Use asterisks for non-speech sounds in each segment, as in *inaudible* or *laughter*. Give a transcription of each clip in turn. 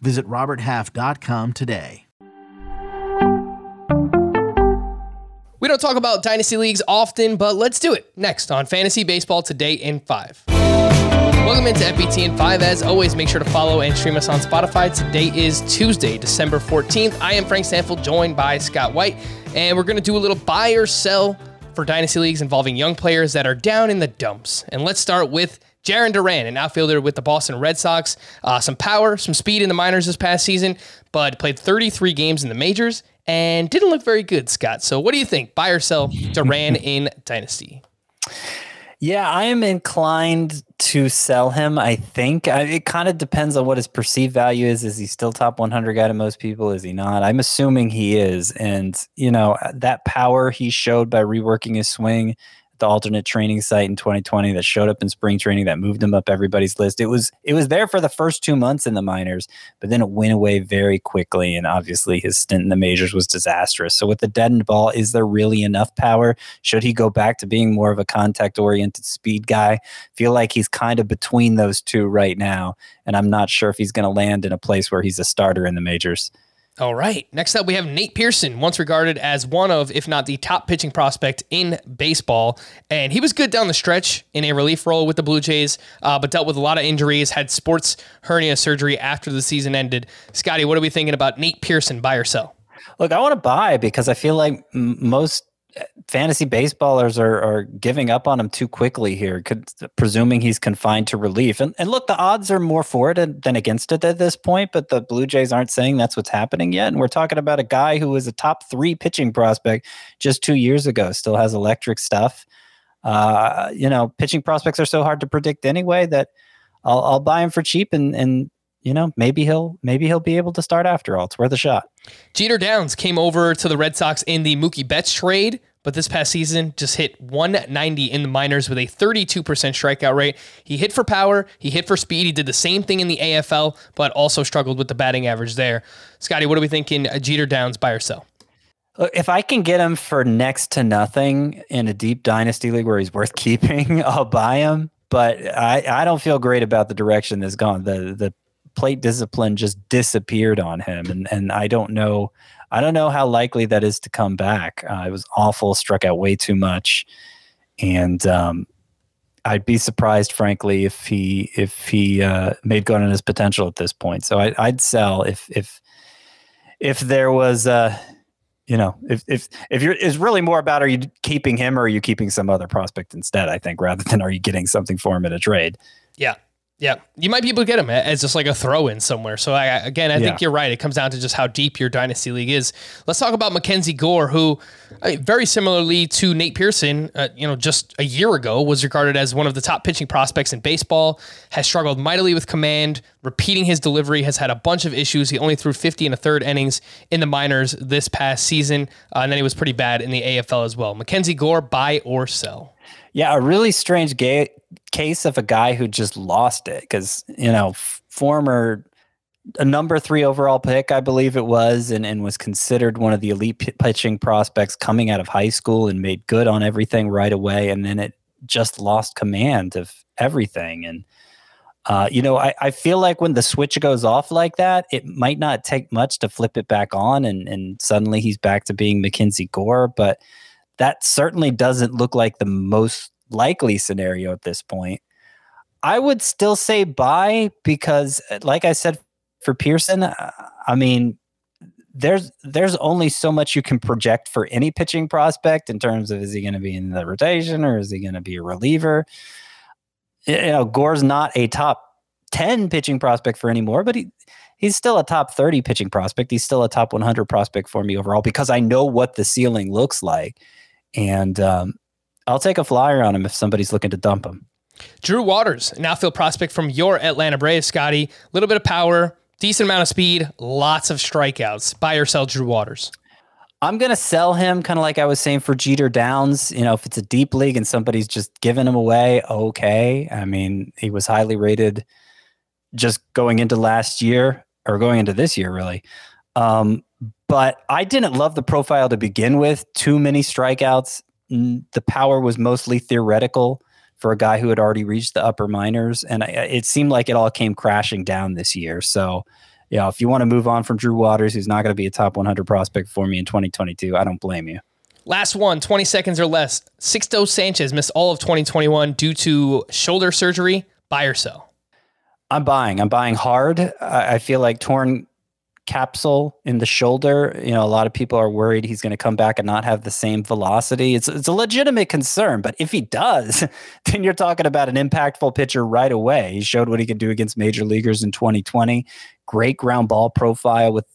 Visit RobertHalf.com today. We don't talk about dynasty leagues often, but let's do it next on Fantasy Baseball Today in 5. Welcome into FBT in 5. As always, make sure to follow and stream us on Spotify. Today is Tuesday, December 14th. I am Frank Stampfl, joined by Scott White, and we're going to do a little buy or sell for dynasty leagues involving young players that are down in the dumps. And let's start with Jarren Duran, an outfielder with the Boston Red Sox. Uh, some power, some speed in the minors this past season, but played 33 games in the majors and didn't look very good, Scott. So, what do you think? Buy or sell Duran *laughs* in Dynasty? Yeah, I am inclined to sell him. I think I, it kind of depends on what his perceived value is. Is he still top 100 guy to most people? Is he not? I'm assuming he is. And, you know, that power he showed by reworking his swing the alternate training site in 2020 that showed up in spring training that moved him up everybody's list. It was it was there for the first two months in the minors, but then it went away very quickly. And obviously his stint in the majors was disastrous. So with the deadened ball, is there really enough power? Should he go back to being more of a contact oriented speed guy? Feel like he's kind of between those two right now, and I'm not sure if he's going to land in a place where he's a starter in the majors. All right. Next up, we have Nate Pearson, once regarded as one of, if not the top pitching prospect in baseball. And he was good down the stretch in a relief role with the Blue Jays, uh, but dealt with a lot of injuries, had sports hernia surgery after the season ended. Scotty, what are we thinking about Nate Pearson, buy or sell? Look, I want to buy because I feel like most fantasy baseballers are, are giving up on him too quickly here, could, presuming he's confined to relief. And, and look, the odds are more for it than against it at this point, but the Blue Jays aren't saying that's what's happening yet. And we're talking about a guy who was a top three pitching prospect just two years ago, still has electric stuff. Uh, you know, pitching prospects are so hard to predict anyway that I'll, I'll buy him for cheap and, and you know, maybe he'll maybe he'll be able to start after all. It's worth a shot. Jeter Downs came over to the Red Sox in the Mookie Betts trade, but this past season just hit 190 in the minors with a 32% strikeout rate. He hit for power, he hit for speed. He did the same thing in the AFL, but also struggled with the batting average there. Scotty, what are we thinking? Uh, Jeter Downs buy or sell? If I can get him for next to nothing in a deep dynasty league where he's worth *laughs* keeping, I'll buy him. But I, I don't feel great about the direction that's gone. The the plate discipline just disappeared on him, and and I don't know, I don't know how likely that is to come back. Uh, it was awful, struck out way too much, and um, I'd be surprised, frankly, if he if he uh, made good on his potential at this point. So I, would sell if if if there was. Uh, you know, if if if you're is really more about are you keeping him or are you keeping some other prospect instead? I think rather than are you getting something for him in a trade. Yeah, yeah, you might be able to get him as just like a throw in somewhere. So I, again, I yeah. think you're right. It comes down to just how deep your dynasty league is. Let's talk about Mackenzie Gore, who very similarly to Nate Pearson, uh, you know, just a year ago was regarded as one of the top pitching prospects in baseball. Has struggled mightily with command, repeating his delivery. Has had a bunch of issues. He only threw 50 and a third innings in the minors this past season, uh, and then he was pretty bad in the AFL as well. Mackenzie Gore, buy or sell? Yeah, a really strange ga- case of a guy who just lost it because you know former a number three overall pick, I believe it was, and, and was considered one of the elite p- pitching prospects coming out of high school and made good on everything right away. And then it just lost command of everything. And, uh, you know, I, I feel like when the switch goes off like that, it might not take much to flip it back on and, and suddenly he's back to being Mackenzie Gore. But that certainly doesn't look like the most likely scenario at this point. I would still say buy because, like I said for Pearson, uh, I mean, there's there's only so much you can project for any pitching prospect in terms of is he going to be in the rotation or is he going to be a reliever? You know, Gore's not a top 10 pitching prospect for anymore, but he he's still a top 30 pitching prospect. He's still a top 100 prospect for me overall because I know what the ceiling looks like. And um, I'll take a flyer on him if somebody's looking to dump him. Drew Waters, an outfield prospect from your Atlanta Braves, Scotty. A little bit of power, Decent amount of speed, lots of strikeouts. Buy or sell Drew Waters. I'm going to sell him kind of like I was saying for Jeter Downs. You know, if it's a deep league and somebody's just giving him away, okay. I mean, he was highly rated just going into last year or going into this year, really. Um, but I didn't love the profile to begin with. Too many strikeouts. The power was mostly theoretical for a guy who had already reached the upper minors. And it seemed like it all came crashing down this year. So, you know, if you want to move on from Drew Waters, who's not going to be a top 100 prospect for me in 2022, I don't blame you. Last one, 20 seconds or less. Sixto Sanchez missed all of 2021 due to shoulder surgery. Buy or sell? I'm buying. I'm buying hard. I feel like torn capsule in the shoulder. You know, a lot of people are worried he's going to come back and not have the same velocity. It's it's a legitimate concern, but if he does, *laughs* then you're talking about an impactful pitcher right away. He showed what he could do against major leaguers in 2020. Great ground ball profile with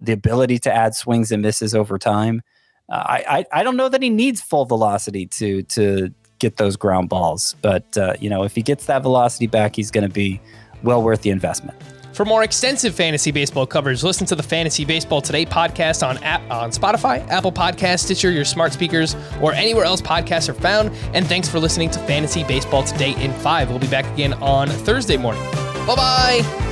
the ability to add swings and misses over time. Uh, I, I I don't know that he needs full velocity to to get those ground balls, but uh, you know, if he gets that velocity back, he's going to be well worth the investment. For more extensive fantasy baseball coverage, listen to the Fantasy Baseball Today podcast on app on Spotify, Apple Podcast, Stitcher, your smart speakers, or anywhere else podcasts are found. And thanks for listening to Fantasy Baseball Today in 5. We'll be back again on Thursday morning. Bye bye.